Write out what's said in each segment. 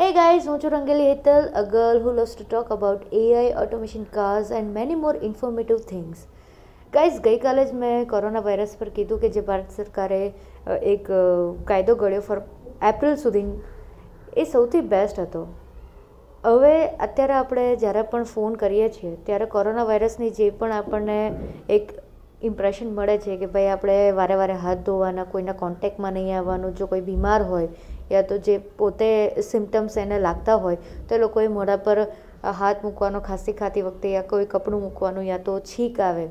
Hey guys, છું રંગેલી Hetal a girl who loves to talk about AI, automation, cars and many more informative things. Guys ગઈકાલે જ મેં corona virus પર કીધું કે જે ભારત સરકારે એક કાયદો ઘડ્યો ફોર એપ્રિલ સુધી એ સૌથી બેસ્ટ હતો હવે અત્યારે આપણે જ્યારે પણ ફોન કરીએ છીએ ત્યારે કોરોના વાયરસની જે પણ આપણને એક ઇમ્પ્રેશન મળે છે કે ભાઈ આપણે વારે વારે હાથ ધોવાના કોઈના કોન્ટેક્ટમાં નહીં આવવાનું જો કોઈ બીમાર હોય યા તો જે પોતે સિમ્ટમ્સ એને લાગતા હોય, તો એ લોકોએ મોઢા પર હાથ મૂકવાનો ખાંસી ખાતી વખતે યા કોઈ કપડું મૂકવાનું યા તો છીંક આવે,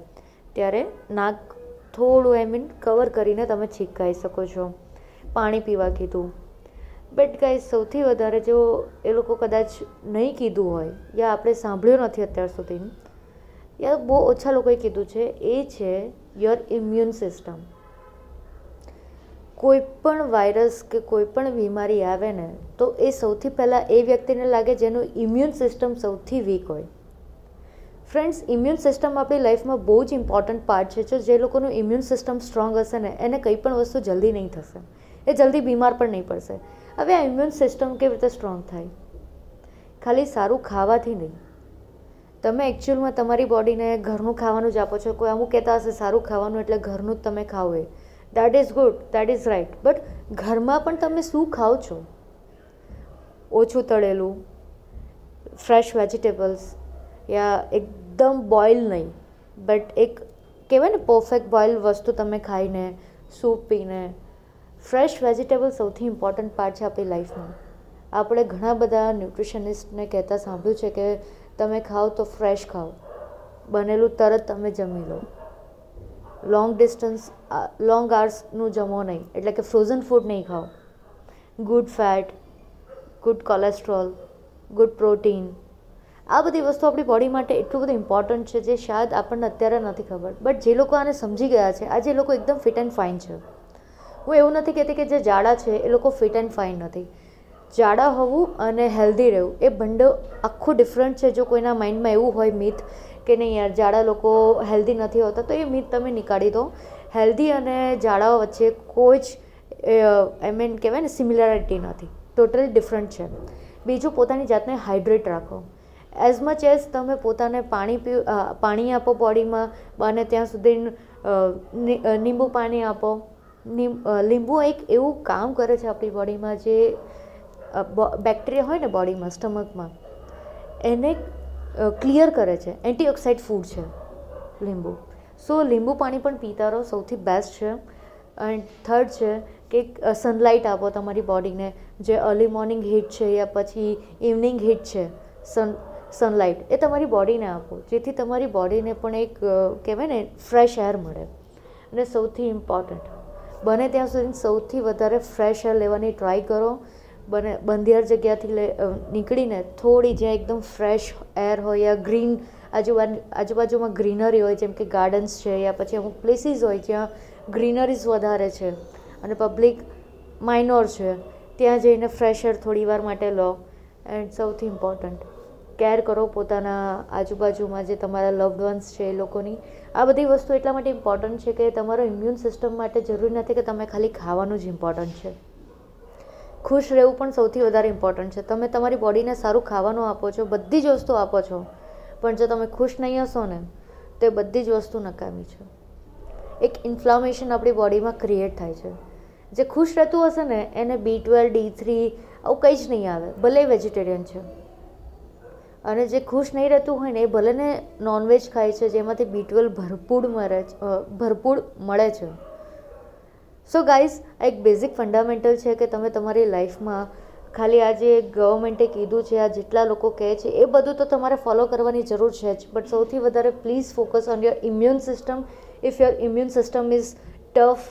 ત્યારે નાક થોડું આઈ મીન કવર કરીને તમે છીંક ખાઈ શકો છો. પાણી પીવા કીધું. બટ ગાઈઝ સૌથી વધારે જો એ લોકો કદાચ નહીં કીધું હોય, યા આપણે સાંભળ્યું નથી અત્યાર સુધી યા બહુ ઓછા લોકોએ કીધું છે, એ છે યોર ઇમ્યુન સિસ્ટમ કોઈ પણ વાયરસ કે કોઈ પણ બીમારી આવે ને, તો એ સૌથી પહેલાં એ વ્યક્તિને લાગે જેનું ઇમ્યુન સિસ્ટમ સૌથી વીક હોય. ફ્રેન્ડ્સ ઇમ્યુન સિસ્ટમ આપણી લાઈફમાં બહુ જ ઇમ્પોર્ટન્ટ પાર્ટ છે, જો જે લોકોનું ઇમ્યુન સિસ્ટમ સ્ટ્રોંગ હશે ને, એને કંઈ પણ વસ્તુ જલ્દી નહીં થશે. એ જલ્દી બીમાર પણ નહીં પડશે. હવે આ ઇમ્યુન સિસ્ટમ કેવી રીતે સ્ટ્રોંગ થાય? ખાલી સારું ખાવાથી નહીં. તમે એકચ્યુઅલમાં તમારી બોડીને ઘરનું ખાવાનું જ આપો છો. કોઈ અમુક કહેતા હશે, સારું ખાવાનું એટલે ઘરનું જ તમે ખાઓ એ. That is good that is right but ઘરમાં પણ તમે શું ખાઓ છો? ઓછું તળેલું ફ્રેશ વેજીટેબલ્સ યા એકદમ બોઇલ નહીં. બટ એક કહેવાય ને પરફેક્ટ બોઇલ વસ્તુ તમે ખાઈને સૂપ પીને ફ્રેશ વેજીટેબલ સૌથી ઇમ્પોર્ટન્ટ પાર્ટ છે આપણી લાઈફમાં આપણે ઘણા બધા ન્યુટ્રિશનિસ્ટને કહેતા સાંભળ્યું છે કે તમે ખાઓ તો ફ્રેશ ખાઓ. બનેલું તરત તમે જમી લો. લોંગ ડિસ્ટન્સ લોંગ આર્સનું જમો નહીં. એટલે કે ફ્રોઝન ફૂડ નહીં ખાઓ. Good fat good cholesterol good protein આ બધી વસ્તુ આપણી બોડી માટે એટલું બધું ઇમ્પોર્ટન્ટ છે જે શાયદ આપણને અત્યારે નથી ખબર. બટ જે લોકો આને સમજી ગયા છે, આજે લોકો એકદમ ફિટ એન્ડ ફાઇન છે. હું એવું નથી કહેતી કે જે જાડા છે, એ લોકો ફિટ એન્ડ ફાઇન નથી. જાડા હોવું અને હેલ્ધી રહેવું. એ બંને આખું ડિફરન્ટ છે. જો કોઈના માઇન્ડમાં એવું હોય મિથ કે નહીં યાર, જાડા લોકો હેલ્ધી નથી હોતા, તો એ મિથ તમે નીકાળી દો. હેલ્ધી અને જાડાઓ વચ્ચે કોઈ જ આઈ મીન કહેવાય ને સિમિલારિટી નથી. ટોટલી ડિફરન્ટ છે. બીજું, પોતાની જાતને હાઇડ્રેટ રાખો. એઝ મચ એઝ તમે પોતાને પાણી પી પાણી આપો બોડીમાં બને ત્યાં સુધી લીંબુ પાણી આપો. લીંબુ એક એવું કામ કરે છે આપણી બોડીમાં જે બેક્ટેરિયા હોય ને બોડીમાં, સ્ટમકમાં, એને ક્લિયર કરે છે. એન્ટીઓક્સાઇડ ફૂડ છે, લીંબુ. સો લીંબુ પાણી પણ પીતા રહો, સૌથી બેસ્ટ છે. એન્ડ થર્ડ છે કે સનલાઇટ આપો તમારી બોડીને જે અર્લી મોર્નિંગ હીટ છે યા પછી ઇવનિંગ હીટ છે સન સનલાઇટ એ તમારી બોડીને આપો. જેથી તમારી બોડીને પણ એક કહેવાય ને ફ્રેશ એર મળે. અને સૌથી ઇમ્પોર્ટન્ટ બને ત્યાં સુધી સૌથી વધારે ફ્રેશ એર લેવાની ટ્રાય કરો. બને, બંધિયાર જગ્યાથી લે નીકળીને થોડી જ્યાં એકદમ ફ્રેશ એર હોય યા ગ્રીન આજુબાજુ, આજુબાજુમાં ગ્રીનરી હોય, જેમ કે ગાર્ડન્સ છે યા પછી અમુક પ્લેસીસ હોય જ્યાં ગ્રીનરીઝ વધારે છે અને પબ્લિક માઇનોર છે, ત્યાં જઈને ફ્રેશ એર થોડી વાર માટે લો. એન્ડ સૌથી ઇમ્પોર્ટન્ટ કેર કરો પોતાના આજુબાજુમાં જે તમારા લવડ વન્સ છે એ લોકોની. આ બધી વસ્તુ એટલા માટે ઇમ્પોર્ટન્ટ છે કે તમારો ઇમ્યુન સિસ્ટમ માટે જરૂરી નથી કે તમે ખાલી ખાવાનું જ ઇમ્પોર્ટન્ટ છે. ખુશ રહેવું પણ સૌથી વધારે ઇમ્પોર્ટન્ટ છે. તમે તમારી બોડીને સારું ખાવાનું આપો છો, બધી જ વસ્તુ આપો છો, પણ જો તમે ખુશ નહીં હશો ને, તો એ બધી જ વસ્તુ નકામી છે. એક ઇન્ફ્લામેશન આપણી બોડીમાં ક્રિએટ થાય છે. જે ખુશ રહેતું હશે ને, એને બી ટ્વેલ્વ ડી થ્રી આવું કંઈ જ નહીં આવે, ભલે વેજીટેરિયન છે. અને જે ખુશ નહીં રહેતું હોય ને, એ ભલે ને નોનવેજ ખાય છે, જેમાંથી બી ટ્વેલ્વ ભરપૂર મળે ભરપૂર મળે છે. સો ગાઈઝ એક બેઝિક ફંડામેન્ટલ છે કે તમે તમારી લાઈફમાં ખાલી આ જે ગવર્મેન્ટે કીધું છે, આ જેટલા લોકો કહે છે, એ બધું તો તમારે ફોલો કરવાની જરૂર છે જ. બટ સૌથી વધારે please focus on your immune system if your immune system is tough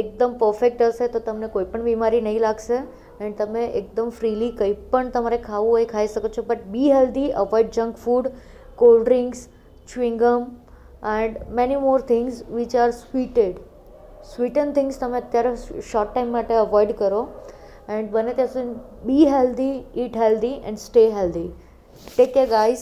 એકદમ પરફેક્ટ હશે, તો તમને કોઈ પણ બીમારી નહીં લાગશે. એન્ડ તમે એકદમ ફ્રીલી કંઈ પણ તમારે ખાવું હોય ખાઈ શકો છો. But be healthy avoid junk food cold drinks chewing gum and many more things which are sweeted sweeten things તમે અત્યારે શોર્ટ ટાઈમ માટે અવોઇડ કરો. એન્ડ બને ત્યાં સુધી be healthy eat healthy and stay healthy. Take care guys.